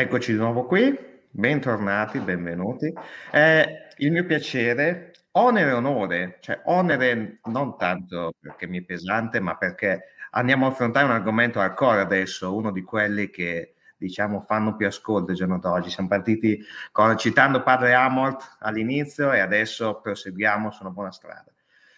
Eccoci di nuovo qui, bentornati, benvenuti. È il mio piacere, onere e onore, cioè onere non tanto perché mi è pesante, ma perché andiamo a affrontare un argomento hardcore adesso, uno di quelli che diciamo fanno più ascolto il giorno d'oggi. Siamo partiti con, citando Padre Amort all'inizio e adesso proseguiamo su una buona strada.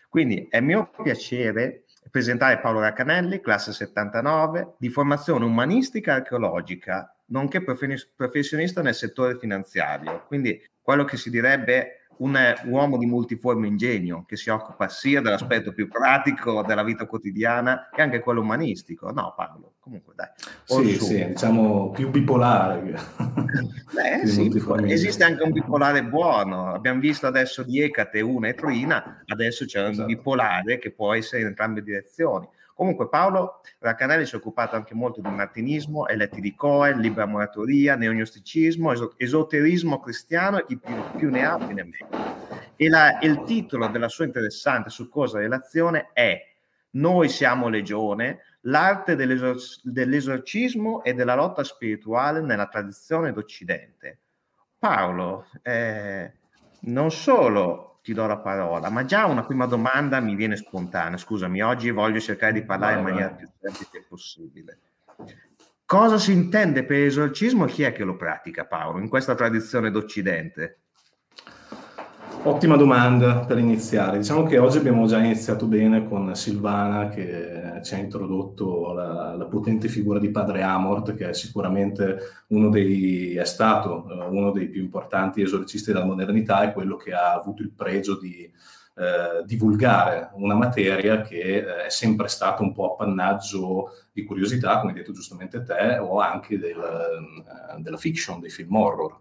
Quindi è mio piacere presentare Paolo Raccanelli, classe 79, di formazione umanistica archeologica, nonché professionista nel settore finanziario, quindi quello che si direbbe un uomo di multiforme ingegno che si occupa sia dell'aspetto più pratico della vita quotidiana che anche quello umanistico. No, Paolo, comunque dai. Sì, sì, diciamo più bipolare. Beh, sì, esiste anche un bipolare buono. Abbiamo visto adesso di Ecate una e Trina, adesso c'è un esatto. bipolare che può essere in entrambe le direzioni. Comunque Paolo Raccanelli si è occupato anche molto di martinismo, eletti di Coel, libera moratoria, neognosticismo, esoterismo cristiano e chi più, più ne ha più ne meglio. E la, il titolo della sua interessante su cosa relazione è Noi siamo legione, l'arte dell'esor- dell'esorcismo e della lotta spirituale nella tradizione d'Occidente. Paolo, eh, non solo ti do la parola, ma già una prima domanda mi viene spontanea. Scusami, oggi voglio cercare di parlare vai, in maniera più semplice possibile. Cosa si intende per esorcismo e chi è che lo pratica, Paolo, in questa tradizione d'Occidente? Ottima domanda per iniziare. Diciamo che oggi abbiamo già iniziato bene con Silvana che ci ha introdotto la, la potente figura di padre Amort, che è sicuramente uno dei, è stato uh, uno dei più importanti esorcisti della modernità e quello che ha avuto il pregio di uh, divulgare una materia che uh, è sempre stata un po' appannaggio di curiosità, come hai detto giustamente te, o anche del, della fiction, dei film horror.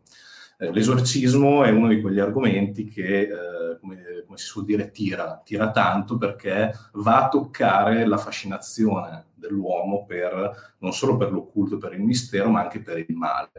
Eh, l'esorcismo è uno di quegli argomenti che, eh, come, come, si suol dire, tira, tira tanto perché va a toccare la fascinazione dell'uomo per, non solo per l'occulto, per il mistero, ma anche per il male.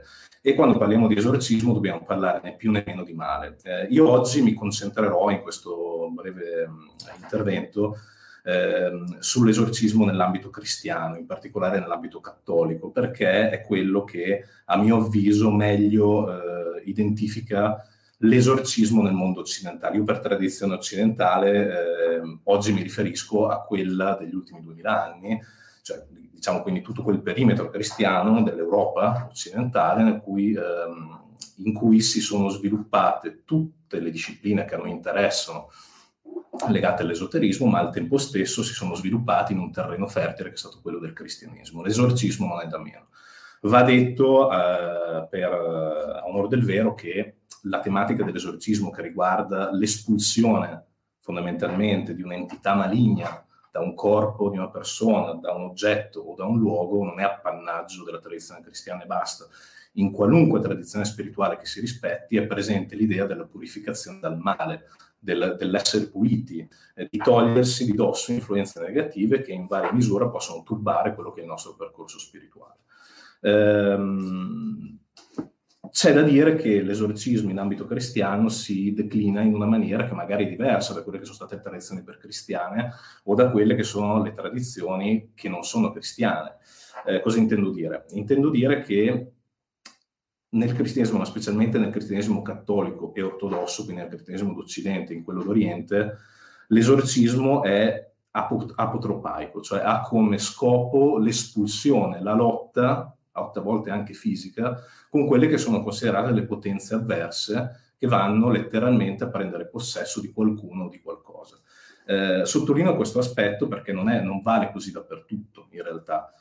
E quando parliamo di esorcismo dobbiamo parlare né più né meno di male. Eh, io oggi mi concentrerò in questo breve mm, intervento ehm, sull'esorcismo nell'ambito cristiano, in particolare nell'ambito cattolico, perché è quello che a mio avviso meglio eh, identifica l'esorcismo nel mondo occidentale. Io per tradizione occidentale eh, oggi mi riferisco a quella degli ultimi duemila anni, cioè diciamo quindi tutto quel perimetro cristiano dell'Europa occidentale cui, ehm, in cui si sono sviluppate tutte le discipline che a noi interessano legate all'esoterismo, ma al tempo stesso si sono sviluppati in un terreno fertile che è stato quello del cristianesimo. L'esorcismo non è da meno. Va detto eh, per eh, onore del vero che la tematica dell'esorcismo che riguarda l'espulsione fondamentalmente di un'entità maligna da un corpo di una persona, da un oggetto o da un luogo non è appannaggio della tradizione cristiana e basta. In qualunque tradizione spirituale che si rispetti è presente l'idea della purificazione dal male, del, dell'essere puliti, eh, di togliersi di dosso influenze negative che in varia misura possono turbare quello che è il nostro percorso spirituale. Ehm, c'è da dire che l'esorcismo in ambito cristiano si declina in una maniera che magari è diversa da quelle che sono state le tradizioni per cristiane o da quelle che sono le tradizioni che non sono cristiane. Eh, cosa intendo dire? Intendo dire che nel cristianesimo, ma specialmente nel cristianesimo cattolico e ortodosso, quindi nel cristianesimo d'Occidente, in quello d'Oriente, l'esorcismo è apot- apotropaico, cioè ha come scopo l'espulsione, la lotta, a volte anche fisica, con quelle che sono considerate le potenze avverse che vanno letteralmente a prendere possesso di qualcuno o di qualcosa. Eh, sottolineo questo aspetto perché non, è, non vale così dappertutto in realtà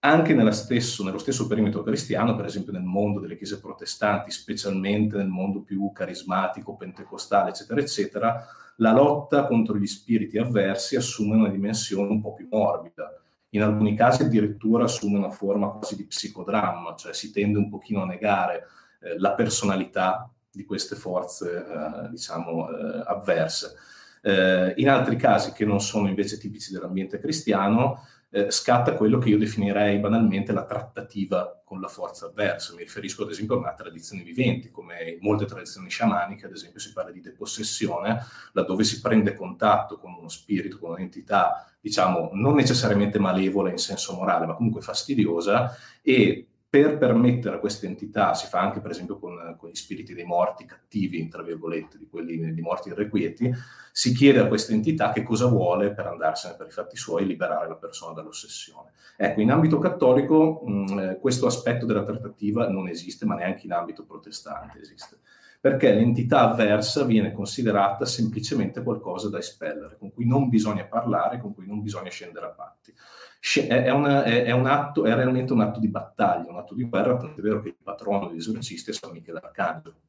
anche stesso, nello stesso perimetro cristiano, per esempio nel mondo delle chiese protestanti, specialmente nel mondo più carismatico, pentecostale, eccetera, eccetera, la lotta contro gli spiriti avversi assume una dimensione un po' più morbida. In alcuni casi addirittura assume una forma quasi di psicodramma, cioè si tende un pochino a negare eh, la personalità di queste forze, eh, diciamo, eh, avverse. Eh, in altri casi, che non sono invece tipici dell'ambiente cristiano, eh, scatta quello che io definirei banalmente la trattativa con la forza avversa. Mi riferisco ad esempio a tradizioni viventi, come in molte tradizioni sciamaniche, ad esempio si parla di depossessione, laddove si prende contatto con uno spirito, con un'entità, diciamo, non necessariamente malevola in senso morale, ma comunque fastidiosa, e per permettere a queste entità, si fa anche per esempio con, con, gli spiriti dei morti cattivi, tra virgolette, di quelli di morti irrequieti, si chiede a questa entità che cosa vuole per andarsene per i fatti suoi e liberare la persona dall'ossessione. Ecco, in ambito cattolico mh, eh, questo aspetto della trattativa non esiste, ma neanche in ambito protestante esiste, perché l'entità avversa viene considerata semplicemente qualcosa da espellere, con cui non bisogna parlare, con cui non bisogna scendere a patti è, una, è, è, un atto, è realmente un atto di battaglia, un atto di guerra, tant'è vero che il patrono degli esorcisti è San Michele Arcangelo,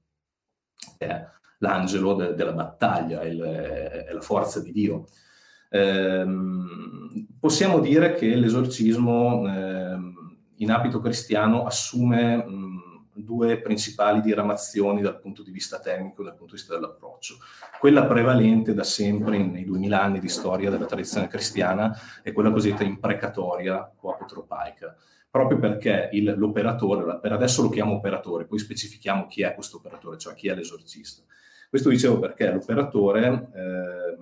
è l'angelo de, della battaglia, il, è, la forza di Dio. Ehm, possiamo dire che l'esorcismo ehm, in ambito cristiano assume mh, due principali diramazioni dal punto di vista tecnico, dal punto di vista dell'approccio. Quella prevalente da sempre nei duemila anni di storia della tradizione cristiana è quella cosiddetta imprecatoria o apotropaica, proprio perché il, l'operatore, per adesso lo chiamo operatore, poi specifichiamo chi è questo operatore, cioè chi è l'esorcista. Questo dicevo perché l'operatore eh,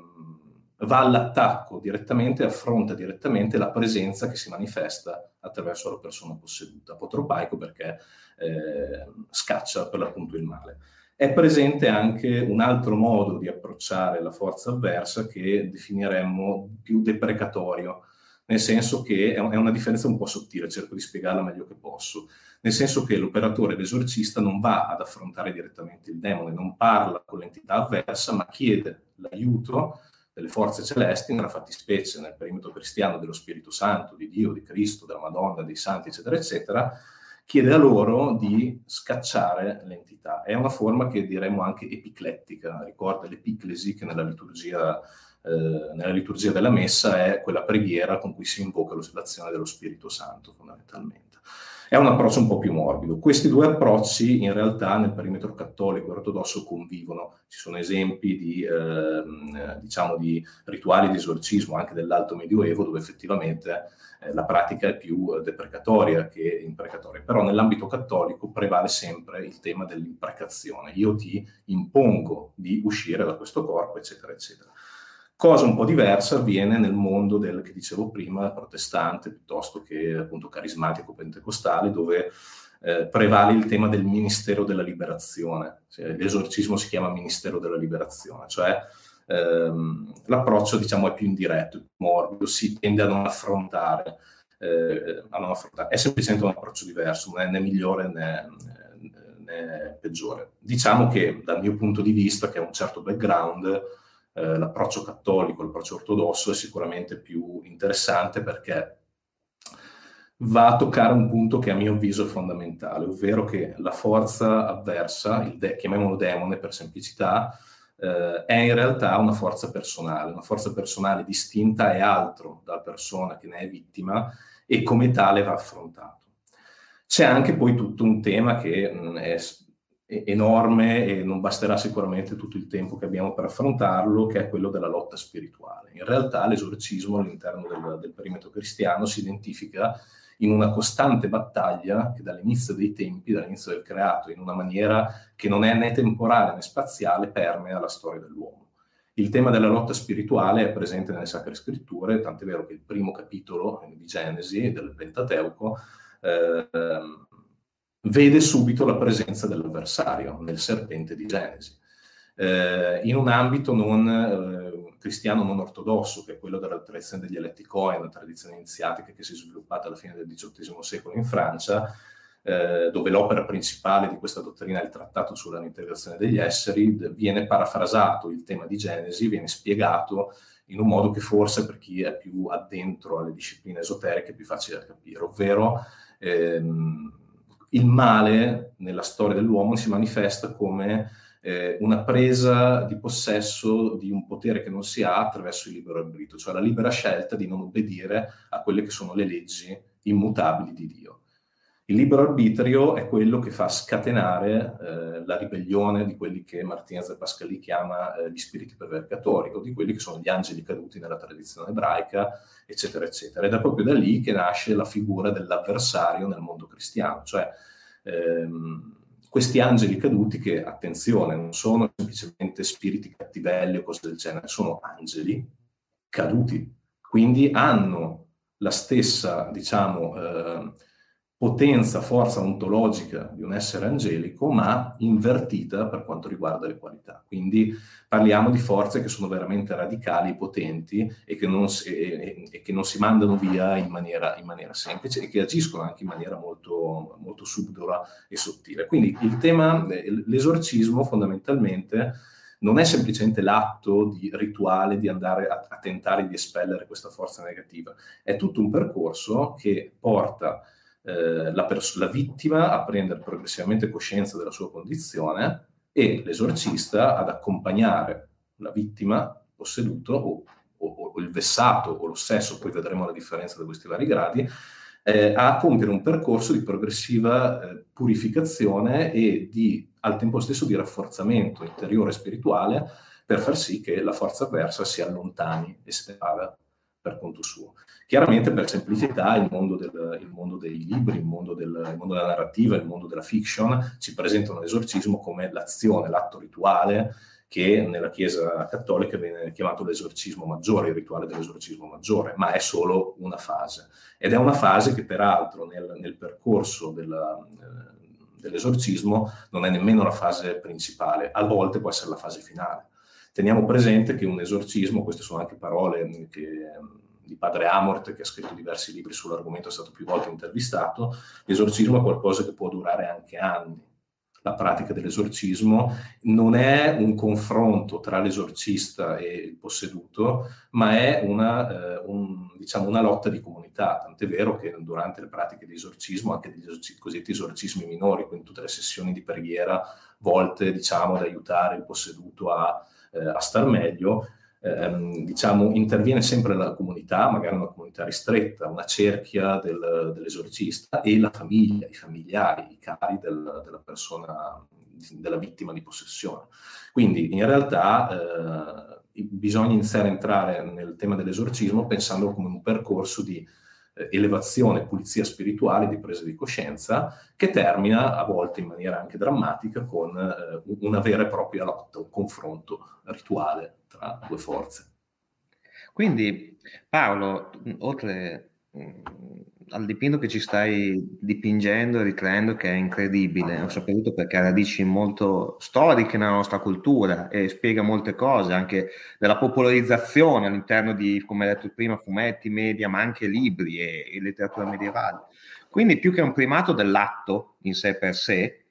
va all'attacco direttamente, affronta direttamente la presenza che si manifesta attraverso la persona posseduta. Apotropaico perché eh, scaccia per l'appunto il male. È presente anche un altro modo di approcciare la forza avversa che definiremmo più deprecatorio, nel senso che è una differenza un po' sottile, cerco di spiegarla meglio che posso, nel senso che l'operatore, l'esorcista, non va ad affrontare direttamente il demone, non parla con l'entità avversa, ma chiede l'aiuto delle forze celesti, nella fattispecie nel perimetro cristiano dello Spirito Santo, di Dio, di Cristo, della Madonna, dei Santi, eccetera, eccetera, chiede a loro di scacciare l'entità. È una forma che diremmo anche epiclettica, ricorda l'epiclesi che nella liturgia, eh, nella liturgia della messa è quella preghiera con cui si invoca l'azione dello Spirito Santo fondamentalmente. È un approccio un po' più morbido. Questi due approcci in realtà nel perimetro cattolico e ortodosso convivono. Ci sono esempi di, eh, diciamo di rituali di esorcismo anche dell'alto medioevo dove effettivamente eh, la pratica è più deprecatoria che imprecatoria. Però nell'ambito cattolico prevale sempre il tema dell'imprecazione. Io ti impongo di uscire da questo corpo, eccetera, eccetera. Cosa un po' diversa avviene nel mondo del, che dicevo prima, protestante piuttosto che appunto carismatico pentecostale, dove eh, prevale il tema del ministero della liberazione. Cioè, l'esorcismo si chiama ministero della liberazione, cioè ehm, l'approccio diciamo è più indiretto, più morbido, si tende a non affrontare, eh, a non affrontare. è semplicemente un approccio diverso, né, né migliore né, né peggiore. Diciamo che dal mio punto di vista, che ha un certo background, eh, l'approccio cattolico, l'approccio ortodosso è sicuramente più interessante perché va a toccare un punto che a mio avviso è fondamentale, ovvero che la forza avversa, il de- chiamiamolo demone per semplicità, eh, è in realtà una forza personale, una forza personale distinta e altro dalla persona che ne è vittima e come tale va affrontato. C'è anche poi tutto un tema che mh, è enorme e non basterà sicuramente tutto il tempo che abbiamo per affrontarlo, che è quello della lotta spirituale. In realtà l'esorcismo all'interno del, del perimetro cristiano si identifica in una costante battaglia che dall'inizio dei tempi, dall'inizio del creato, in una maniera che non è né temporale né spaziale, permea la storia dell'uomo. Il tema della lotta spirituale è presente nelle Sacre Scritture, tant'è vero che il primo capitolo di Genesi, del Pentateuco, eh, vede subito la presenza dell'avversario nel serpente di Genesi. Eh, in un ambito non eh, cristiano non ortodosso, che è quello della tradizione degli eletti Cohen, una tradizione iniziatica che si è sviluppata alla fine del XVIII secolo in Francia, eh, dove l'opera principale di questa dottrina è il trattato sulla integrazione degli esseri, viene parafrasato il tema di Genesi, viene spiegato in un modo che forse per chi è più addentro alle discipline esoteriche è più facile da capire, ovvero ehm, il male nella storia dell'uomo si manifesta come eh, una presa di possesso di un potere che non si ha attraverso il libero arbitrio, cioè la libera scelta di non obbedire a quelle che sono le leggi immutabili di Dio. Il libero arbitrio è quello che fa scatenare eh, la ribellione di quelli che Martinez de Pascali chiama eh, gli spiriti pervercatori, o di quelli che sono gli angeli caduti nella tradizione ebraica, eccetera, eccetera. Ed è proprio da lì che nasce la figura dell'avversario nel mondo cristiano, cioè ehm, questi angeli caduti che, attenzione, non sono semplicemente spiriti cattivelli o cose del genere, sono angeli caduti, quindi hanno la stessa, diciamo, eh, potenza, forza ontologica di un essere angelico, ma invertita per quanto riguarda le qualità. Quindi parliamo di forze che sono veramente radicali, potenti e che non si, e, e che non si mandano via in maniera, in maniera, semplice e che agiscono anche in maniera molto, molto subdola e sottile. Quindi il tema, l'esorcismo fondamentalmente non è semplicemente l'atto di rituale di andare a, a tentare di espellere questa forza negativa, è tutto un percorso che porta eh, la, pers- la vittima a prendere progressivamente coscienza della sua condizione e l'esorcista ad accompagnare la vittima posseduto o, o, o il vessato o lo stesso, poi vedremo la differenza di questi vari gradi, eh, a compiere un percorso di progressiva eh, purificazione e di, al tempo stesso di rafforzamento interiore e spirituale per far sì che la forza avversa si allontani e se ne vada per conto suo. Chiaramente per semplicità il mondo, del, il mondo dei libri, il mondo, del, il mondo, della narrativa, il mondo della fiction ci presentano l'esorcismo come l'azione, l'atto rituale che nella Chiesa cattolica viene chiamato l'esorcismo maggiore, il rituale dell'esorcismo maggiore, ma è solo una fase. Ed è una fase che peraltro nel, nel percorso della, eh, dell'esorcismo non è nemmeno la fase principale, a volte può essere la fase finale. Teniamo presente che un esorcismo, queste sono anche parole che, di padre Amort, che ha scritto diversi libri sull'argomento, è stato più volte intervistato, l'esorcismo è qualcosa che può durare anche anni. La pratica dell'esorcismo non è un confronto tra l'esorcista e il posseduto, ma è una, eh, un, diciamo una lotta di comunità. Tant'è vero che durante le pratiche di esorcismo, anche degli cosiddetti esorcismi minori, quindi tutte le sessioni di preghiera volte diciamo, ad aiutare il posseduto a eh, a star meglio, ehm, diciamo, interviene sempre la comunità, magari una comunità ristretta, una cerchia del, dell'esorcista e la famiglia, i familiari, i cari del, della persona, della vittima di possessione. Quindi in realtà eh, bisogna iniziare a entrare nel tema dell'esorcismo pensando come un percorso di elevazione, pulizia spirituale, di presa di coscienza, che termina a volte in maniera anche drammatica con eh, una vera e propria lotta, un confronto rituale tra due forze. Quindi Paolo, oltre al dipinto che ci stai dipingendo e ricreando che è incredibile, soprattutto perché ha radici molto storiche nella nostra cultura e spiega molte cose, anche della popolarizzazione all'interno di, come detto prima, fumetti, media, ma anche libri e, e letteratura medievale. Quindi più che un primato dell'atto in sé per sé,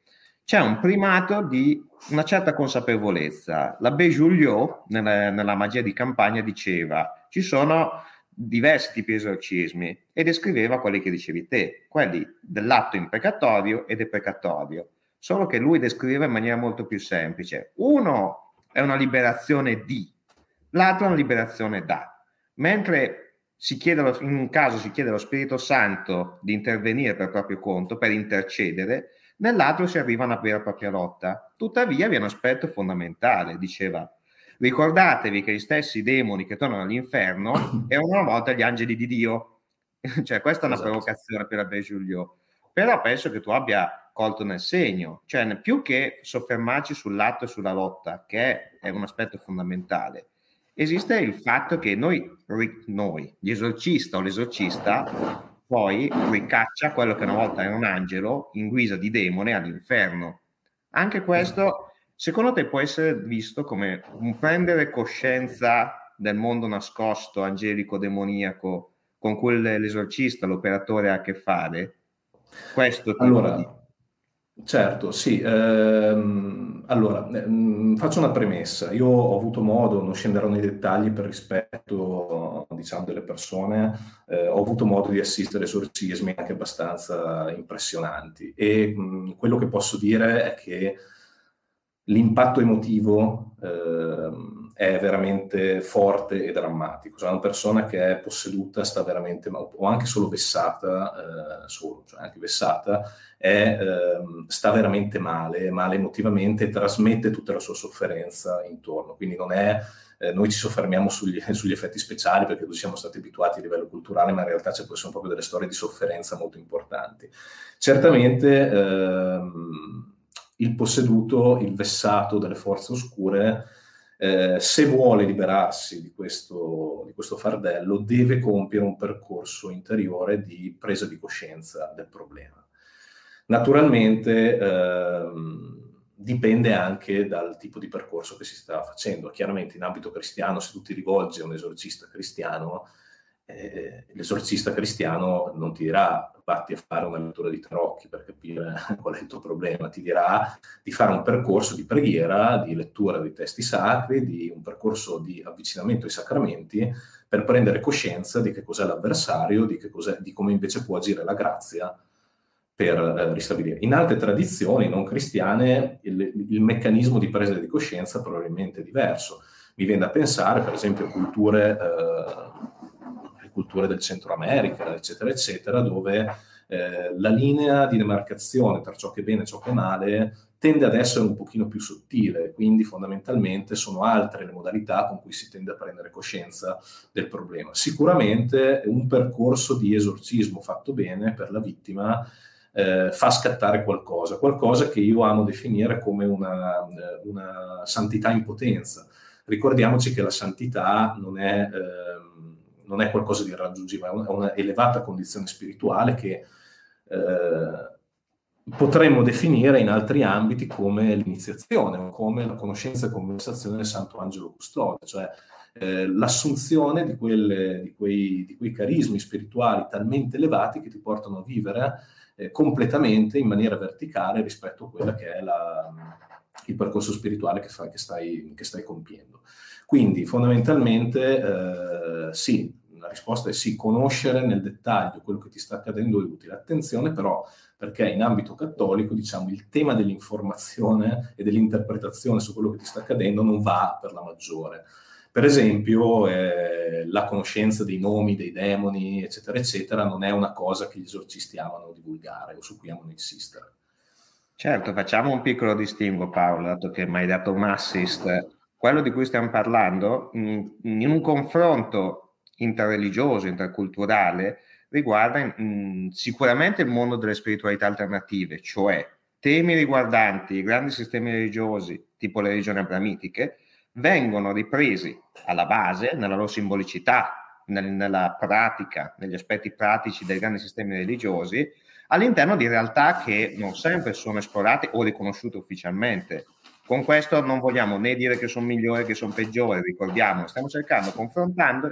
c'è un primato di una certa consapevolezza. La Béjouliot, nella, nella magia di campagna, diceva ci sono diversi tipi di esorcismi e descriveva quelli che dicevi te, quelli dell'atto imprecatorio e deprecatorio, solo che lui descriveva in maniera molto più semplice. Uno è una liberazione di, l'altro è una liberazione da. Mentre chiede, in un caso si chiede allo Spirito Santo di intervenire per proprio conto, per intercedere, nell'altro si arriva a una vera e propria lotta. Tuttavia vi è un aspetto fondamentale, diceva Ricordatevi che gli stessi demoni che tornano all'inferno erano una volta gli angeli di Dio. cioè, questa è una esatto. provocazione per Abbé Giulio. Però penso che tu abbia colto nel segno, cioè più che soffermarci sull'atto e sulla lotta, che è un aspetto fondamentale, esiste il fatto che noi, noi gli esorcista o l'esorcista, poi ricaccia quello che una volta era un angelo in guisa di demone all'inferno. Anche questo Secondo te può essere visto come un prendere coscienza del mondo nascosto, angelico, demoniaco, con cui l'esorcista, l'operatore ha a che fare? Questo allora, di... certo, sì. Ehm, allora, ehm, faccio una premessa. Io ho avuto modo, non scenderò nei dettagli per rispetto, diciamo, delle persone, eh, ho avuto modo di assistere a esorcismi anche abbastanza impressionanti e mh, quello che posso dire è che l'impatto emotivo eh, è veramente forte e drammatico. Cioè una persona che è posseduta sta veramente, o anche solo vessata, eh, solo, cioè anche vessata, è, eh, sta veramente male, male emotivamente e trasmette tutta la sua sofferenza intorno. Quindi non è, eh, noi ci soffermiamo sugli, sugli, effetti speciali perché noi siamo stati abituati a livello culturale, ma in realtà ci sono proprio delle storie di sofferenza molto importanti. Certamente ehm, il posseduto, il vessato delle forze oscure eh, se vuole liberarsi di questo, di questo fardello, deve compiere un percorso interiore di presa di coscienza del problema. Naturalmente ehm, dipende anche dal tipo di percorso che si sta facendo. Chiaramente in ambito cristiano, se tu ti rivolgi a un esorcista cristiano, eh, l'esorcista cristiano non ti dirà vatti a fare una lettura di tarocchi per capire qual è il tuo problema, ti dirà di fare un percorso di preghiera, di lettura dei testi sacri, di un percorso di avvicinamento ai sacramenti per prendere coscienza di che cos'è l'avversario, di, cos'è, di come invece può agire la grazia per eh, ristabilire. In altre tradizioni non cristiane il, il meccanismo di presa di coscienza probabilmente è diverso. Mi viene da pensare, per esempio, culture... Eh, culture del Centro America, eccetera, eccetera, dove eh, la linea di demarcazione tra ciò che è bene e ciò che è male tende ad essere un pochino più sottile, quindi fondamentalmente sono altre le modalità con cui si tende a prendere coscienza del problema. Sicuramente un percorso di esorcismo fatto bene per la vittima eh, fa scattare qualcosa, qualcosa che io amo definire come una, una santità in potenza. Ricordiamoci che la santità non è... Eh, non è qualcosa di irraggiungibile, è una elevata condizione spirituale che eh, potremmo definire in altri ambiti come l'iniziazione o come la conoscenza e conversazione del Santo Angelo Custode, cioè eh, l'assunzione di, quelle, di, quei, di, quei, carismi spirituali talmente elevati che ti portano a vivere eh, completamente in maniera verticale rispetto a quella che è la, il percorso spirituale che, fa, che, stai, che stai compiendo. Quindi fondamentalmente eh, sì, la risposta è sì, conoscere nel dettaglio quello che ti sta accadendo è utile. Attenzione però perché in ambito cattolico, diciamo, il tema dell'informazione e dell'interpretazione su quello che ti sta accadendo non va per la maggiore. Per esempio, eh, la conoscenza dei nomi, dei demoni, eccetera, eccetera, non è una cosa che gli esorcisti amano divulgare o su cui amano insistere. Certo, facciamo un piccolo distinguo, Paolo, dato che mi hai dato un assist quello di cui stiamo parlando, in, un confronto interreligioso, interculturale, riguarda mh, sicuramente il mondo delle spiritualità alternative, cioè temi riguardanti i grandi sistemi religiosi, tipo le religioni abramitiche, vengono ripresi alla base, nella loro simbolicità, nel, nella pratica, negli aspetti pratici dei grandi sistemi religiosi, all'interno di realtà che non sempre sono esplorate o riconosciute ufficialmente. Con questo non vogliamo né dire che sono migliori che sono peggiori, ricordiamo, stiamo cercando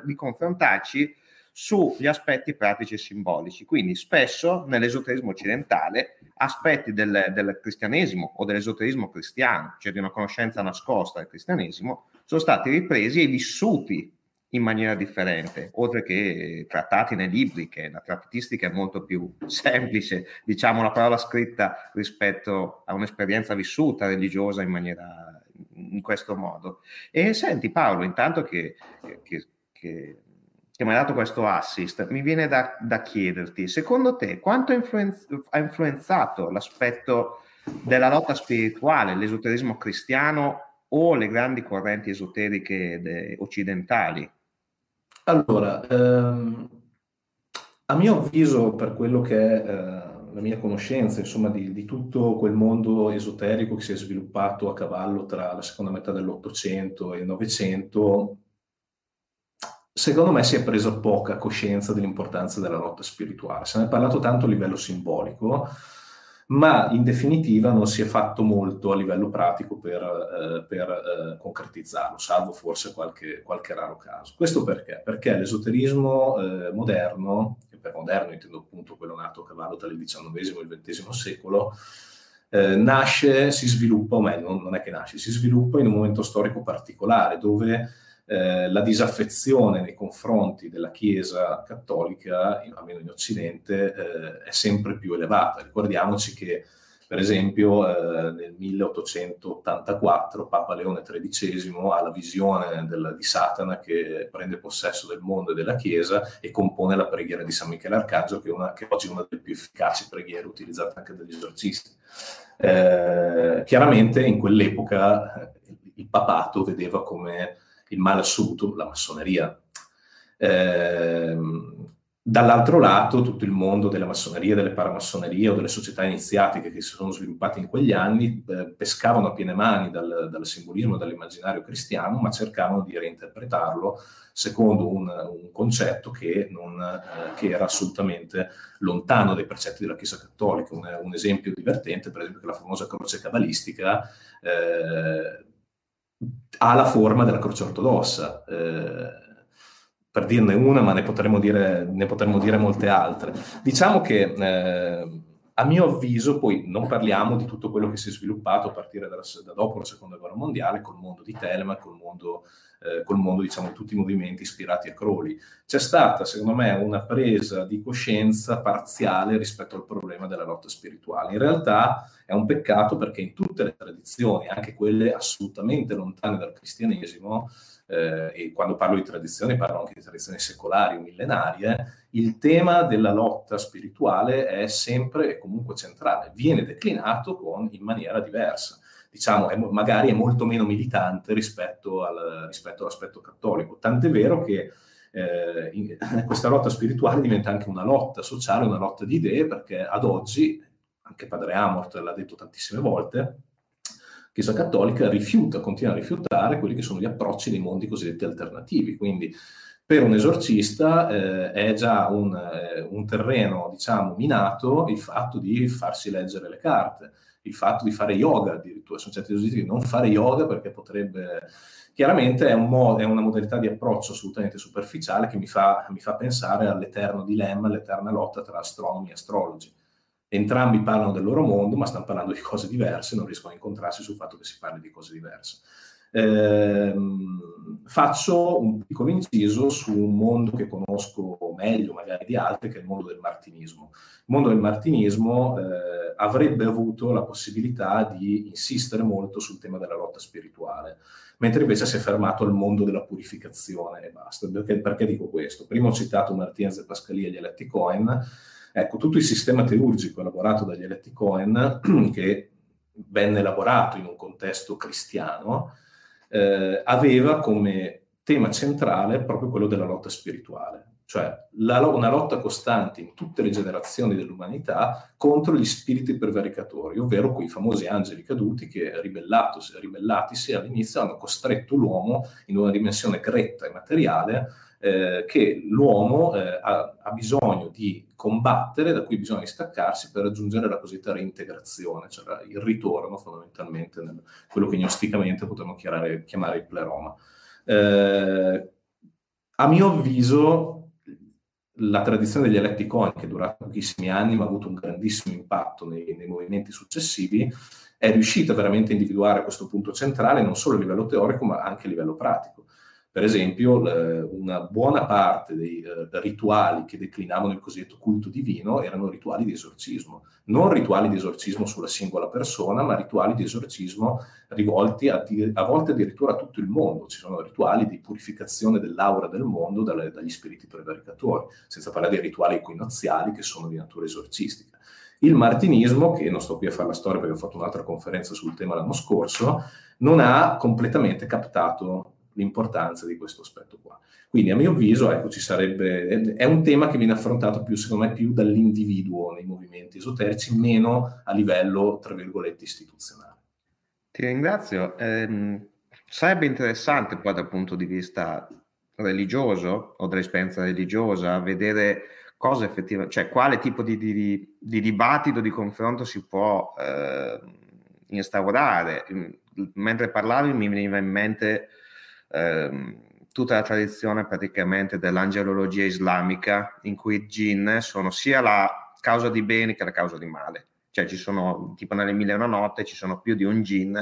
di confrontarci sugli aspetti pratici e simbolici. Quindi spesso nell'esoterismo occidentale aspetti del, del cristianesimo o dell'esoterismo cristiano, cioè di una conoscenza nascosta del cristianesimo, sono stati ripresi e vissuti in maniera differente, oltre che trattati nei libri, che la trattistica è molto più semplice, diciamo la parola scritta rispetto a un'esperienza vissuta religiosa in maniera in questo modo. E senti Paolo, intanto che, che, che, che mi hai dato questo assist, mi viene da, da chiederti, secondo te quanto influenz- ha influenzato l'aspetto della lotta spirituale, l'esoterismo cristiano o le grandi correnti esoteriche de- occidentali allora, ehm, a mio avviso, per quello che è eh, la mia conoscenza, insomma, di, di, tutto quel mondo esoterico che si è sviluppato a cavallo tra la seconda metà dell'Ottocento e il Novecento, secondo me si è presa poca coscienza dell'importanza della lotta spirituale. Se ne è parlato tanto a livello simbolico, ma in definitiva non si è fatto molto a livello pratico per, eh, per eh, concretizzarlo, salvo forse qualche, qualche, raro caso. Questo perché? Perché l'esoterismo eh, moderno, e per moderno intendo appunto quello nato a cavallo tra il XIX e il XX secolo, eh, nasce, si sviluppa, o meglio, non, non è che nasce, si sviluppa in un momento storico particolare dove eh, la disaffezione nei confronti della Chiesa cattolica, almeno in Occidente, eh, è sempre più elevata. Ricordiamoci che, per esempio, eh, nel 1884 Papa Leone XIII ha la visione del, di Satana che prende possesso del mondo e della Chiesa e compone la preghiera di San Michele Arcangelo, che, una, che oggi è una delle più efficaci preghiere utilizzate anche dagli esorcisti. Eh, chiaramente in quell'epoca il papato vedeva come il male assoluto, la massoneria. Eh, Dall'altro lato, tutto il mondo della massoneria, delle paramassonerie o delle società iniziatiche che si sono sviluppate in quegli anni eh, pescavano a piene mani dal, dal simbolismo, dall'immaginario cristiano, ma cercavano di reinterpretarlo secondo un, un concetto che, non, eh, che, era assolutamente lontano dai precetti della Chiesa Cattolica. Un, un, esempio divertente, per esempio, che la famosa croce cabalistica eh, ha la forma della croce ortodossa eh, per dirne una, ma ne potremmo dire, ne potremmo dire molte altre. Diciamo che eh, a mio avviso, poi non parliamo di tutto quello che si è sviluppato a partire da, da dopo la seconda guerra mondiale, col mondo di Telema, col mondo, eh, col mondo diciamo, tutti i movimenti ispirati a Crowley. C'è stata, secondo me, una presa di coscienza parziale rispetto al problema della lotta spirituale. In realtà è un peccato perché in tutte le tradizioni, anche quelle assolutamente lontane dal cristianesimo, eh, e quando parlo di tradizioni parlo anche di tradizioni secolari o millenarie, il tema della lotta spirituale è sempre e comunque centrale, viene declinato con, in maniera diversa. Diciamo, è, magari è molto meno militante rispetto, al, rispetto all'aspetto cattolico, tant'è vero che eh, in, questa lotta spirituale diventa anche una lotta sociale, una lotta di idee, perché ad oggi, anche Padre Amort l'ha detto tantissime volte, Chiesa Cattolica rifiuta, continua a rifiutare quelli che sono gli approcci dei mondi cosiddetti alternativi. Quindi per un esorcista eh, è già un, eh, un, terreno, diciamo, minato il fatto di farsi leggere le carte, il fatto di fare yoga addirittura. Sono certi esorcisti di non fare yoga perché potrebbe... Chiaramente è, un mo- è, una modalità di approccio assolutamente superficiale che mi fa, mi fa pensare all'eterno dilemma, all'eterna lotta tra astronomi e astrologi entrambi parlano del loro mondo, ma stanno parlando di cose diverse, non riescono a incontrarsi sul fatto che si parli di cose diverse. Eh, faccio un piccolo inciso su un mondo che conosco meglio magari di altri, che è il mondo del martinismo. Il mondo del martinismo eh, avrebbe avuto la possibilità di insistere molto sul tema della lotta spirituale, mentre invece si è fermato al mondo della purificazione e basta. Perché, perché dico questo? Prima ho citato Martinez e Pascalia e gli eletti Cohen, Ecco, tutto il sistema teurgico elaborato dagli eletti Cohen, che venne elaborato in un contesto cristiano, eh, aveva come tema centrale proprio quello della lotta spirituale, cioè la, una lotta costante in tutte le generazioni dell'umanità contro gli spiriti prevaricatori, ovvero quei famosi angeli caduti che ribellatisi all'inizio hanno costretto l'uomo in una dimensione gretta e materiale eh, che l'uomo eh, ha, ha, bisogno di combattere, da cui bisogna staccarsi per raggiungere la cosiddetta reintegrazione, cioè il ritorno fondamentalmente nel quello che gnosticamente potremmo chiamare, chiamare il pleroma. Eh, a mio avviso la tradizione degli eletti Cohen, che è durata pochissimi anni ma ha avuto un grandissimo impatto nei, nei, movimenti successivi, è riuscita veramente a individuare questo punto centrale non solo a livello teorico ma anche a livello pratico. Per esempio, una buona parte dei eh, rituali che declinavano il cosiddetto culto divino erano rituali di esorcismo, non rituali di esorcismo sulla singola persona, ma rituali di esorcismo rivolti a, a volte addirittura a tutto il mondo. Ci sono rituali di purificazione dell'aura del mondo dalle, dagli spiriti prevaricatori, senza parlare dei rituali equinoziali che sono di natura esorcistica. Il martinismo, che non sto qui a fare la storia perché ho fatto un'altra conferenza sul tema l'anno scorso, non ha completamente captato l'importanza di questo aspetto qua. Quindi a mio avviso ecco, ci sarebbe, è un tema che viene affrontato più, secondo me, più dall'individuo nei movimenti esoterici, meno a livello, tra virgolette, istituzionale. Ti ringrazio. Eh, sarebbe interessante poi dal punto di vista religioso o dell'esperienza religiosa vedere cosa effettivamente, cioè quale tipo di, di, di dibattito, di confronto si può eh, instaurare. Mentre parlavi mi veniva in mente ehm, tutta la tradizione praticamente dell'angelologia islamica in cui i jinn sono sia la causa di bene che la causa di male. Cioè ci sono, tipo nelle mille e una notte, ci sono più di un jinn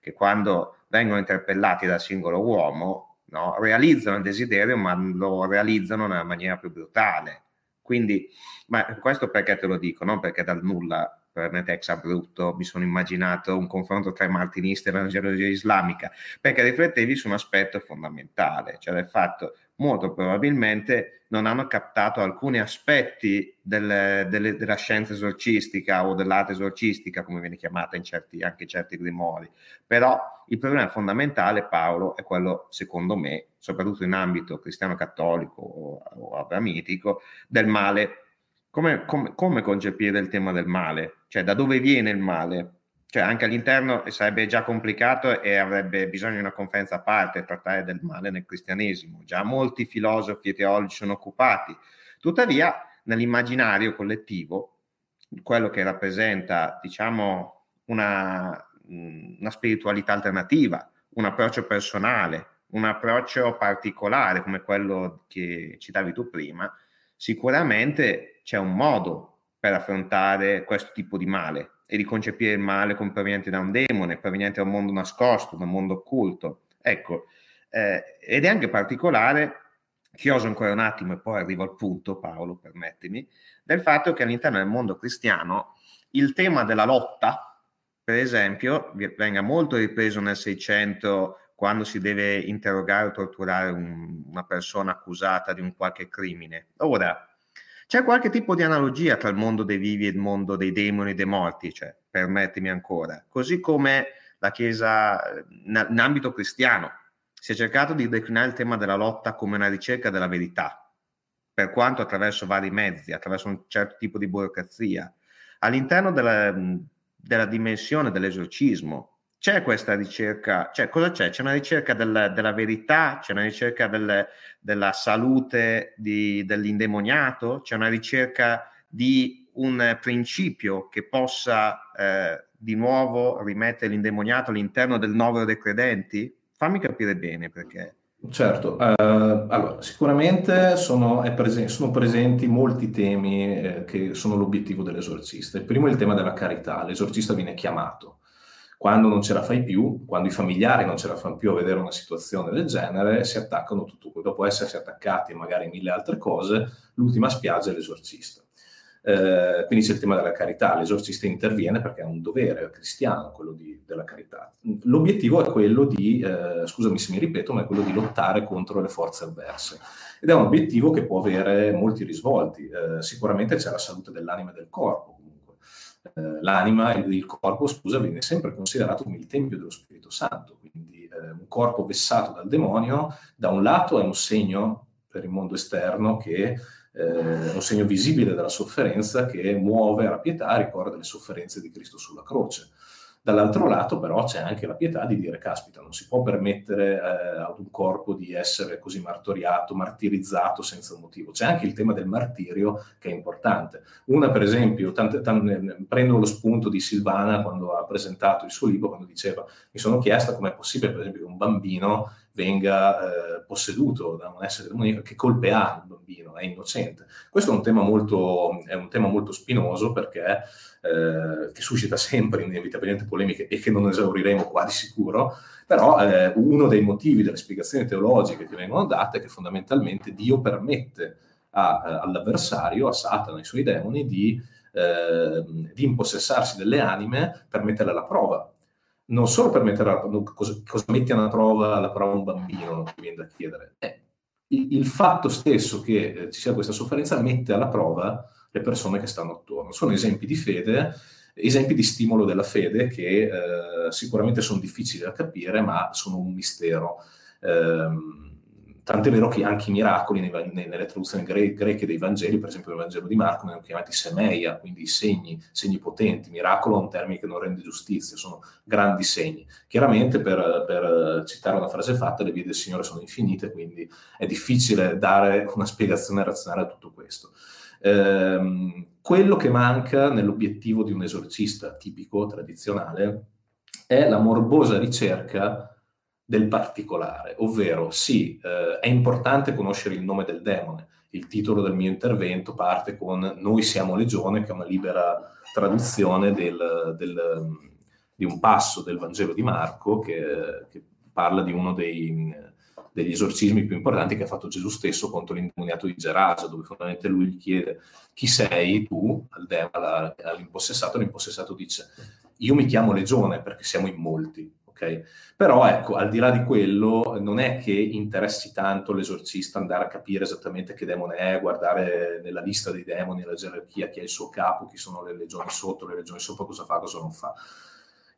che quando vengono interpellati dal singolo uomo no, realizzano il desiderio ma lo realizzano nella maniera più brutale. Quindi, ma questo perché te lo dico? Non perché dal nulla veramente ex abrupto mi sono immaginato un confronto tra i martinisti e l'angelologia islamica, perché riflettevi su un aspetto fondamentale, cioè del fatto molto probabilmente non hanno captato alcuni aspetti del, delle, della scienza esorcistica o dell'arte esorcistica, come viene chiamata in certi, anche certi grimori. Però il problema fondamentale, Paolo, è quello, secondo me, soprattutto in ambito cristiano-cattolico o, o abramitico, del male. Come, come, come concepire il tema del male? Cioè, da dove viene il male? cioè anche all'interno sarebbe già complicato e avrebbe bisogno di una conferenza a parte trattare del male nel cristianesimo. Già molti filosofi e teologi sono occupati. Tuttavia, nell'immaginario collettivo, quello che rappresenta, diciamo, una, una spiritualità alternativa, un approccio personale, un approccio particolare come quello che citavi tu prima, sicuramente c'è un modo per affrontare questo tipo di male e di concepire il male come proveniente da un demone, proveniente da un mondo nascosto, da un mondo occulto. Ecco, eh, ed è anche particolare, chioso ancora un attimo e poi arrivo al punto, Paolo, permettimi, del fatto che all'interno del mondo cristiano il tema della lotta, per esempio, venga molto ripreso nel 600 quando si deve interrogare o torturare un, una persona accusata di un qualche crimine. Ora, c'è qualche tipo di analogia tra il mondo dei vivi e il mondo dei demoni e dei morti, cioè, permettimi ancora. Così come la Chiesa in ambito cristiano si è cercato di declinare il tema della lotta come una ricerca della verità, per quanto attraverso vari mezzi, attraverso un certo tipo di burocrazia. All'interno della, della dimensione dell'esorcismo c'è questa ricerca, cioè cosa c'è? C'è una ricerca del, della verità, c'è una ricerca del, della salute di, dell'indemoniato, c'è una ricerca di un principio che possa eh, di nuovo rimettere l'indemoniato all'interno del novero dei credenti? Fammi capire bene perché. Certo, uh, allora, sicuramente sono, presen- sono, presenti molti temi eh, che sono l'obiettivo dell'esorcista. Il primo è il tema della carità, l'esorcista viene chiamato quando non ce la fai più, quando i familiari non ce la fanno più a vedere una situazione del genere, si attaccano tutto. Dopo essersi attaccati magari mille altre cose, l'ultima spiaggia è l'esorcista. Eh, quindi c'è il tema della carità, l'esorcista interviene perché è un dovere cristiano quello di, della carità. L'obiettivo è quello di, eh, scusami se mi ripeto, ma è quello di lottare contro le forze avverse. Ed è un obiettivo che può avere molti risvolti. Eh, sicuramente c'è la salute dell'anima e del corpo, eh, l'anima e il corpo, scusa, viene sempre considerato come il tempio dello Spirito Santo, quindi eh, un corpo vessato dal demonio, da un lato è un segno per il mondo esterno che eh, un segno visibile della sofferenza che muove alla pietà, ricorda le sofferenze di Cristo sulla croce. Dall'altro lato però c'è anche la pietà di dire, caspita, non si può permettere eh, ad un corpo di essere così martoriato, martirizzato senza un motivo. C'è anche il tema del martirio che è importante. Una, per esempio, tante, tante, prendo lo spunto di Silvana quando ha presentato il suo libro, quando diceva, mi sono chiesta com'è possibile, per esempio, che un bambino venga eh, posseduto da un essere demoniaco, che colpe ha il bambino, è innocente. Questo è un tema molto, un tema molto spinoso perché eh, che suscita sempre inevitabilmente polemiche e che non esauriremo qua di sicuro, però eh, uno dei motivi delle spiegazioni teologiche che vengono date è che fondamentalmente Dio permette a, eh, all'avversario, a Satana, ai suoi demoni, di, eh, di impossessarsi delle anime per metterle alla prova non solo per mettere cosa, cosa metti alla prova, alla prova un bambino, che viene da chiedere, eh, il, il, fatto stesso che eh, ci sia questa sofferenza mette alla prova le persone che stanno attorno. Sono esempi di fede, esempi di stimolo della fede che eh, sicuramente sono difficili da capire, ma sono un mistero. Eh, Tant'è vero che anche i miracoli nei, nelle traduzioni gre- greche dei Vangeli, per esempio nel Vangelo di Marco, vengono chiamati semeia, quindi segni, segni potenti. Miracolo è un termine che non rende giustizia, sono grandi segni. Chiaramente, per, per citare una frase fatta, le vie del Signore sono infinite, quindi è difficile dare una spiegazione razionale a tutto questo. Ehm, quello che manca nell'obiettivo di un esorcista tipico, tradizionale, è la morbosa ricerca del particolare, ovvero sì, eh, è importante conoscere il nome del demone. Il titolo del mio intervento parte con Noi siamo legione, che è una libera traduzione del, del, di un passo del Vangelo di Marco che, che parla di uno dei, degli esorcismi più importanti che ha fatto Gesù stesso contro l'indemoniato di Gerasa, dove fondamentalmente lui gli chiede chi sei tu, all'impossessato, l'impossessato dice io mi chiamo legione perché siamo in molti Okay? Però ecco, al di là di quello, non è che interessi tanto l'esorcista andare a capire esattamente che demone è, guardare nella lista dei demoni, la gerarchia, chi è il suo capo, chi sono le legioni sotto, le legioni sopra, cosa fa, cosa non fa.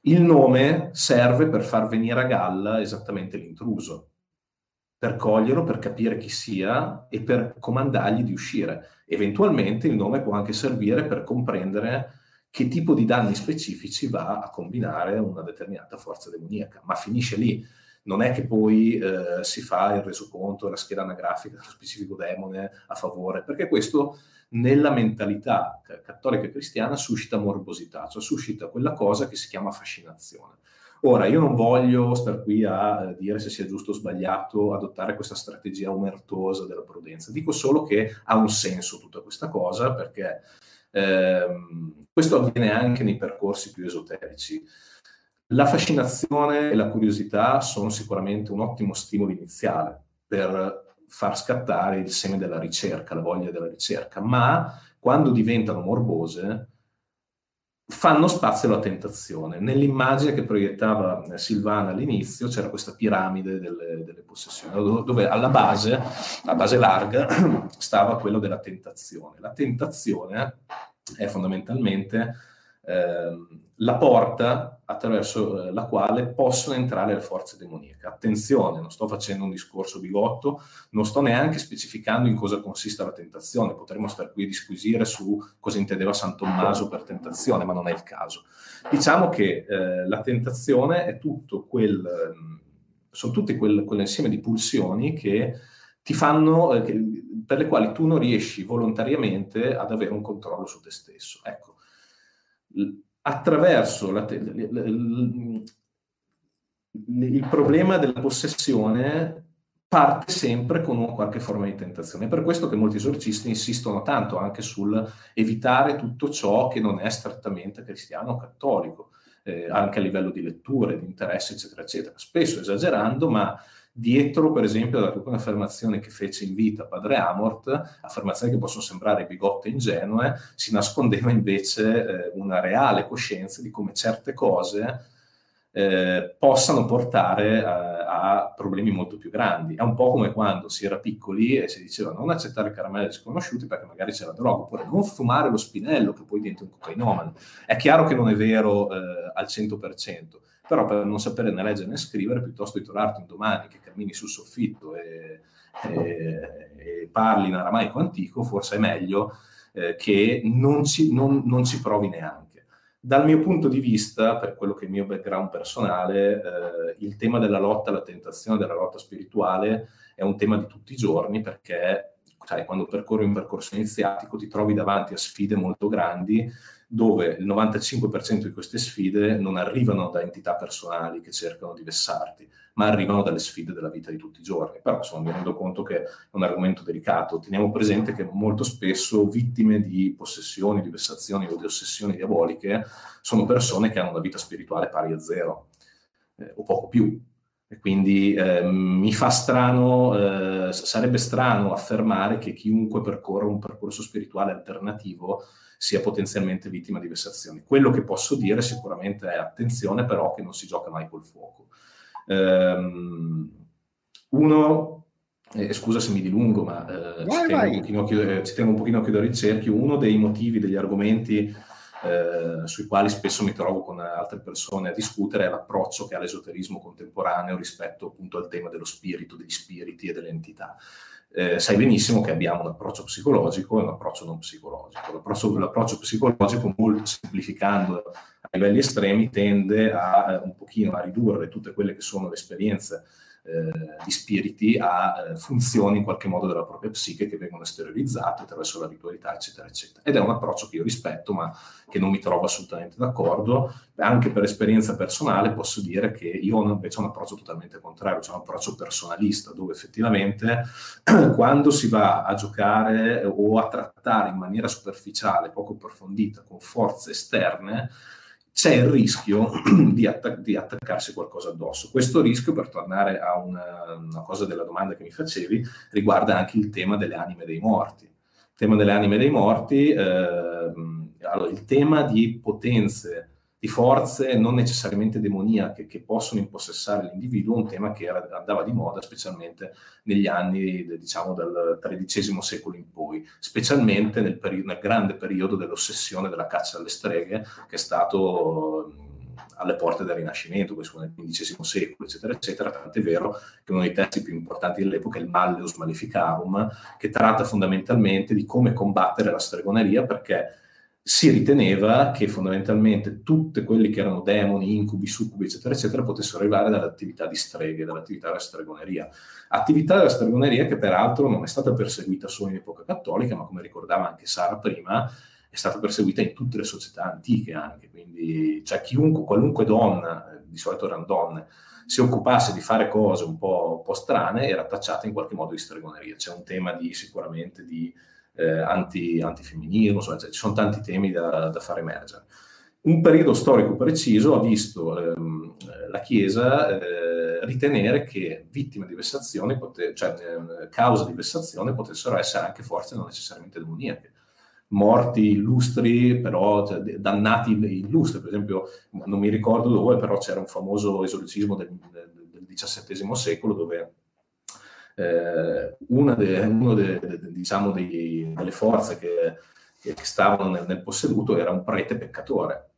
Il nome serve per far venire a galla esattamente l'intruso, per coglierlo, per capire chi sia e per comandargli di uscire. Eventualmente il nome può anche servire per comprendere che tipo di danni specifici va a combinare una determinata forza demoniaca, ma finisce lì. Non è che poi eh, si fa il resoconto, la scheda anagrafica dello specifico demone a favore, perché questo nella mentalità cattolica e cristiana suscita morbosità, cioè suscita quella cosa che si chiama fascinazione. Ora, io non voglio star qui a eh, dire se sia giusto o sbagliato adottare questa strategia omertosa della prudenza. Dico solo che ha un senso tutta questa cosa perché ehm, questo avviene anche nei percorsi più esoterici. La fascinazione e la curiosità sono sicuramente un ottimo stimolo iniziale per far scattare il seme della ricerca, la voglia della ricerca, ma quando diventano morbose fanno spazio alla tentazione. Nell'immagine che proiettava eh, Silvana all'inizio c'era questa piramide delle, delle possessioni, dove alla base, a base larga, stava quello della tentazione. La tentazione è fondamentalmente la porta attraverso eh, la quale possono entrare le forze demoniache. Attenzione, non sto facendo un discorso bigotto, non sto neanche specificando in cosa consiste la tentazione, potremmo stare qui a disquisire su cosa intendeva San Tommaso per tentazione, ma non è il caso. Diciamo che eh, la tentazione è tutto quel, ehm, sono tutte quel, quell'insieme di pulsioni che ti fanno, eh, che, per le quali tu non riesci volontariamente ad avere un controllo su te stesso. Ecco, attraverso la, il, problema della possessione parte sempre con una qualche forma di tentazione. È per questo che molti esorcisti insistono tanto anche sul evitare tutto ciò che non è strettamente cristiano o cattolico, eh, anche a livello di letture, di interesse, eccetera, eccetera. Spesso esagerando, ma dietro, per esempio, ad alcune affermazioni che fece in vita padre Amort, affermazioni che possono sembrare bigotte e ingenue, si nascondeva invece eh, una reale coscienza di come certe cose eh, possano portare a, a, problemi molto più grandi. È un po' come quando si era piccoli e si diceva non accettare caramelle sconosciuti perché magari c'è la droga, oppure non fumare lo spinello che poi diventa un cocainomane. È chiaro che non è vero eh, al 100%, però per non sapere né leggere né scrivere, piuttosto di trovarti un domani che cammini sul soffitto e, e, e parli in aramaico antico, forse è meglio eh, che non ci, non, non ci, provi neanche. Dal mio punto di vista, per quello che è il mio background personale, eh, il tema della lotta alla tentazione, della lotta spirituale, è un tema di tutti i giorni perché sai, quando percorri un percorso iniziatico ti trovi davanti a sfide molto grandi dove il 95% di queste sfide non arrivano da entità personali che cercano di vessarti, ma arrivano dalle sfide della vita di tutti i giorni. Però insomma mi rendo conto che è un argomento delicato. Teniamo presente che molto spesso vittime di possessioni, di vessazioni o di ossessioni diaboliche sono persone che hanno una vita spirituale pari a zero eh, o poco più. E quindi eh, mi fa strano, eh, sarebbe strano affermare che chiunque percorra un percorso spirituale alternativo sia potenzialmente vittima di vessazioni. Quello che posso dire sicuramente è attenzione però che non si gioca mai col fuoco. Um, uno, eh, scusa se mi dilungo, ma eh, vai, ci, tengo chiudere, ci, tengo un pochino a chiudere il cerchio, uno dei motivi, degli argomenti eh, sui quali spesso mi trovo con altre persone a discutere è l'approccio che ha l'esoterismo contemporaneo rispetto appunto al tema dello spirito, degli spiriti e delle entità eh, sai benissimo che abbiamo un approccio psicologico e un approccio non psicologico. L'approccio, l'approccio psicologico, molto semplificando a livelli estremi, tende a eh, un pochino a ridurre tutte quelle che sono le esperienze eh, di spiriti a eh, funzioni in qualche modo della propria psiche che vengono esteriorizzate attraverso la ritualità, eccetera, eccetera. Ed è un approccio che io rispetto, ma che non mi trovo assolutamente d'accordo. Anche per esperienza personale posso dire che io ho invece un approccio totalmente contrario, cioè un approccio personalista, dove effettivamente quando si va a giocare o a trattare in maniera superficiale, poco approfondita, con forze esterne, c'è il rischio di, attac- di, attaccarsi qualcosa addosso. Questo rischio, per tornare a una, una, cosa della domanda che mi facevi, riguarda anche il tema delle anime dei morti. Il tema delle anime dei morti, eh, allora, il tema di potenze di forze non necessariamente demoniache che possono impossessare l'individuo, un tema che era, andava di moda specialmente negli anni diciamo dal XIII secolo in poi, specialmente nel, peri- nel grande periodo dell'ossessione della caccia alle streghe che è stato alle porte del Rinascimento, questo nel XV secolo, eccetera, eccetera, tant'è vero che uno dei testi più importanti dell'epoca è il Malleus Maleficarum, che tratta fondamentalmente di come combattere la stregoneria, perché si riteneva che fondamentalmente tutti quelli che erano demoni, incubi, succubi, eccetera, eccetera, potessero arrivare dall'attività di streghe, dall'attività della stregoneria. Attività della stregoneria che peraltro non è stata perseguita solo in epoca cattolica, ma come ricordava anche Sara prima, è stata perseguita in tutte le società antiche anche, quindi cioè chiunque, qualunque donna, di solito erano donne, si occupasse di fare cose un po', un po strane era tacciata in qualche modo di stregoneria. C'è un tema di sicuramente di eh, anti, antifemminismo, cioè, ci sono tanti temi da, da, far emergere. Un periodo storico preciso ha visto ehm, la Chiesa eh, ritenere che vittime di vessazione, pote- cioè eh, cause di vessazione, potessero essere anche forze non necessariamente demoniache morti illustri, però cioè, dannati illustri, per esempio, non mi ricordo dove, però c'era un famoso esorcismo del, del XVII secolo dove eh, una, de, uno de, de, diciamo dei, delle forze che, che stavano nel, nel, posseduto era un prete peccatore,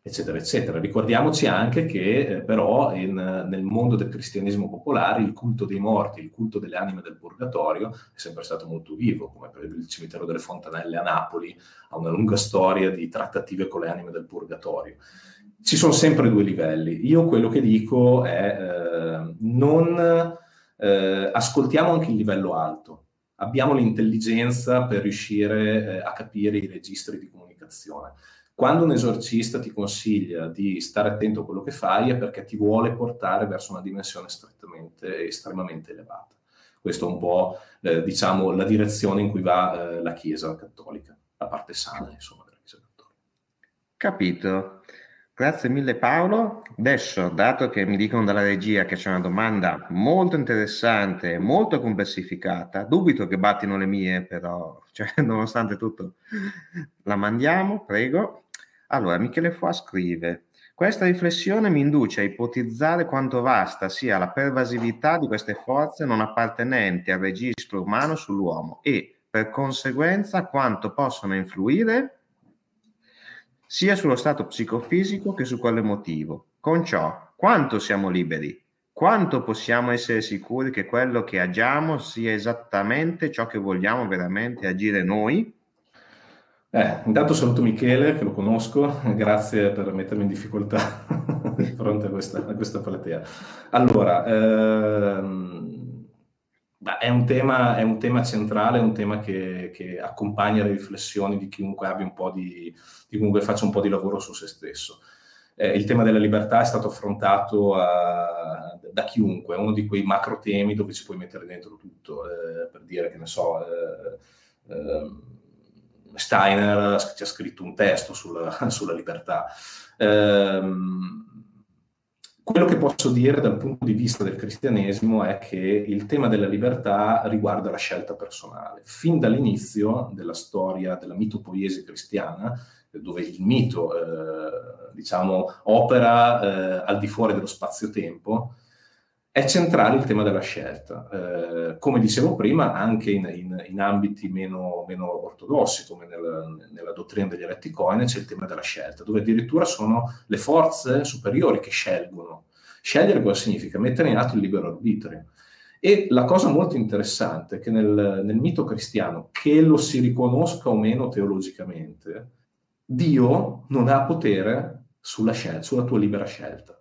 eccetera, eccetera. Ricordiamoci anche che eh, però in, nel mondo del cristianesimo popolare il culto dei morti, il culto delle anime del purgatorio è sempre stato molto vivo, come per esempio il cimitero delle Fontanelle a Napoli ha una lunga storia di trattative con le anime del purgatorio. Ci sono sempre due livelli. Io quello che dico è eh, non eh, ascoltiamo anche il livello alto, abbiamo l'intelligenza per riuscire eh, a capire i registri di comunicazione. Quando un esorcista ti consiglia di stare attento a quello che fai è perché ti vuole portare verso una dimensione estremamente elevata. Questa è un po', eh, diciamo, la direzione in cui va eh, la Chiesa cattolica, la parte sana, insomma, della Chiesa cattolica. Capito. Grazie mille Paolo. Adesso, dato che mi dicono dalla regia che c'è una domanda molto interessante, molto complessificata, dubito che battino le mie, però, cioè, nonostante tutto, la mandiamo, prego. Allora, Michele Fua scrive, questa riflessione mi induce a ipotizzare quanto vasta sia la pervasività di queste forze non appartenenti al registro umano sull'uomo e, per conseguenza, quanto possono influire sia sullo stato psicofisico che su quello emotivo. Con ciò, quanto siamo liberi? Quanto possiamo essere sicuri che quello che agiamo sia esattamente ciò che vogliamo veramente agire noi? Eh, intanto saluto Michele, che lo conosco, grazie per mettermi in difficoltà di fronte a questa, a questa platea. Allora, ehm, è un, tema, è un tema centrale, è un tema che, che, accompagna le riflessioni di chiunque abbia un po' di, di chiunque faccia un po' di lavoro su se stesso. Eh, il tema della libertà è stato affrontato a, da chiunque, è uno di quei macro temi dove ci puoi mettere dentro tutto, eh, per dire che ne so, eh, ehm, Steiner ci ha scritto un testo sulla, sulla libertà. Quello che posso dire dal punto di vista del cristianesimo è che il tema della libertà riguarda la scelta personale. Fin dall'inizio della storia della mitopoiesi cristiana, dove il mito, eh, diciamo, opera eh, al di fuori dello spazio-tempo, è centrale il tema della scelta. Eh, come dicevo prima, anche in, in, in ambiti meno, meno, ortodossi, come nel, nella dottrina degli eletti Cohen, c'è il tema della scelta, dove addirittura sono le forze superiori che scelgono. Scegliere cosa significa? Mettere in atto il libero arbitrio. E la cosa molto interessante è che nel, nel mito cristiano, che lo si riconosca o meno teologicamente, Dio non ha potere sulla, scelta, sulla tua libera scelta.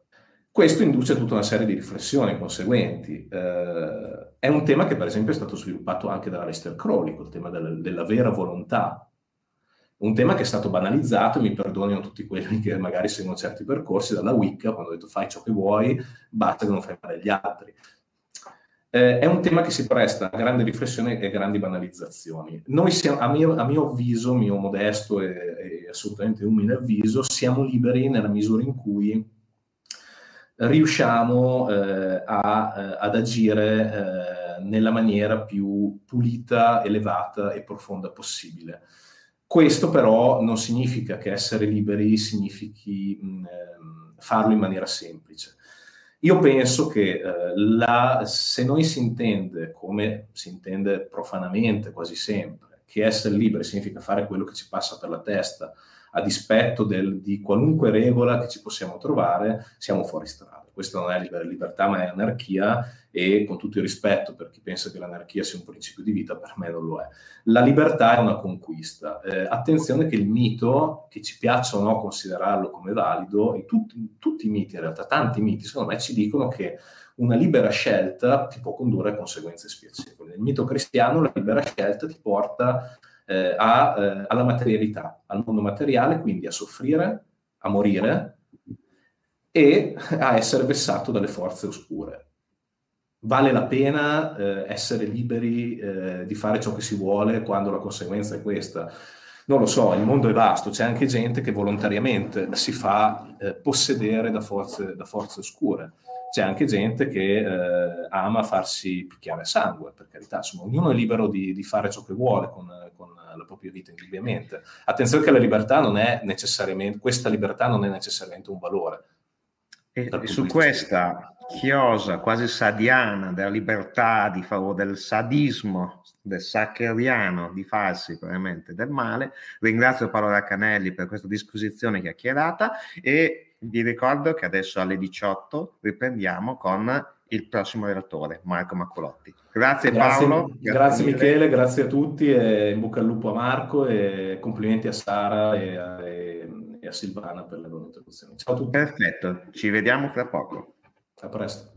Questo induce tutta una serie di riflessioni conseguenti. Eh, è un tema che per esempio è stato sviluppato anche da Aleister Crowley, il tema del, della vera volontà. Un tema che è stato banalizzato, mi perdonino tutti quelli che magari seguono certi percorsi, dalla Wicca, quando ha detto fai ciò che vuoi, basta che non fai male agli altri. Eh, è un tema che si presta a grandi riflessioni e grandi banalizzazioni. Noi siamo, a mio, a mio avviso, mio modesto e, e assolutamente umile avviso, siamo liberi nella misura in cui riusciamo eh, a, eh, ad agire eh, nella maniera più pulita, elevata e profonda possibile. Questo però non significa che essere liberi significhi mh, ehm, farlo in maniera semplice. Io penso che eh, la, se noi si intende, come si intende profanamente quasi sempre, che essere liberi significa fare quello che ci passa per la testa, a dispetto del, di qualunque regola che ci possiamo trovare, siamo fuori strada. Questa non è libertà, ma è anarchia e con tutto il rispetto per chi pensa che l'anarchia sia un principio di vita, per me non lo è. La libertà è una conquista. Eh, attenzione che il mito, che ci piaccia o no considerarlo come valido, e tutti, tutti i miti, in realtà tanti miti, secondo me ci dicono che una libera scelta ti può condurre a conseguenze spiacevoli. Nel mito cristiano la libera scelta ti porta eh, a, eh, alla materialità, al mondo materiale, quindi a soffrire, a morire e a essere vessato dalle forze oscure. Vale la pena eh, essere liberi eh, di fare ciò che si vuole quando la conseguenza è questa? Non lo so, il mondo è vasto, c'è anche gente che volontariamente si fa eh, possedere da forze, da forze oscure c'è anche gente che eh, ama farsi picchiare sangue, per carità, insomma, ognuno è libero di, di fare ciò che vuole con, con, la propria vita, indubbiamente. Attenzione che la libertà non è necessariamente, questa libertà non è necessariamente un valore. E, e su questa chiosa quasi sadiana della libertà, di favore del sadismo, del saccariano di farsi veramente del male, ringrazio Paolo Raccanelli per questa disquisizione chiacchierata e vi ricordo che adesso alle 18 riprendiamo con il prossimo relatore, Marco Maccolotti. Grazie, grazie Paolo. Grazie, grazie Michele, grazie a tutti e in bocca al lupo a Marco e complimenti a Sara e a, e a Silvana per le loro introduzioni. Ciao a tutti. Perfetto, ci vediamo fra poco. A presto.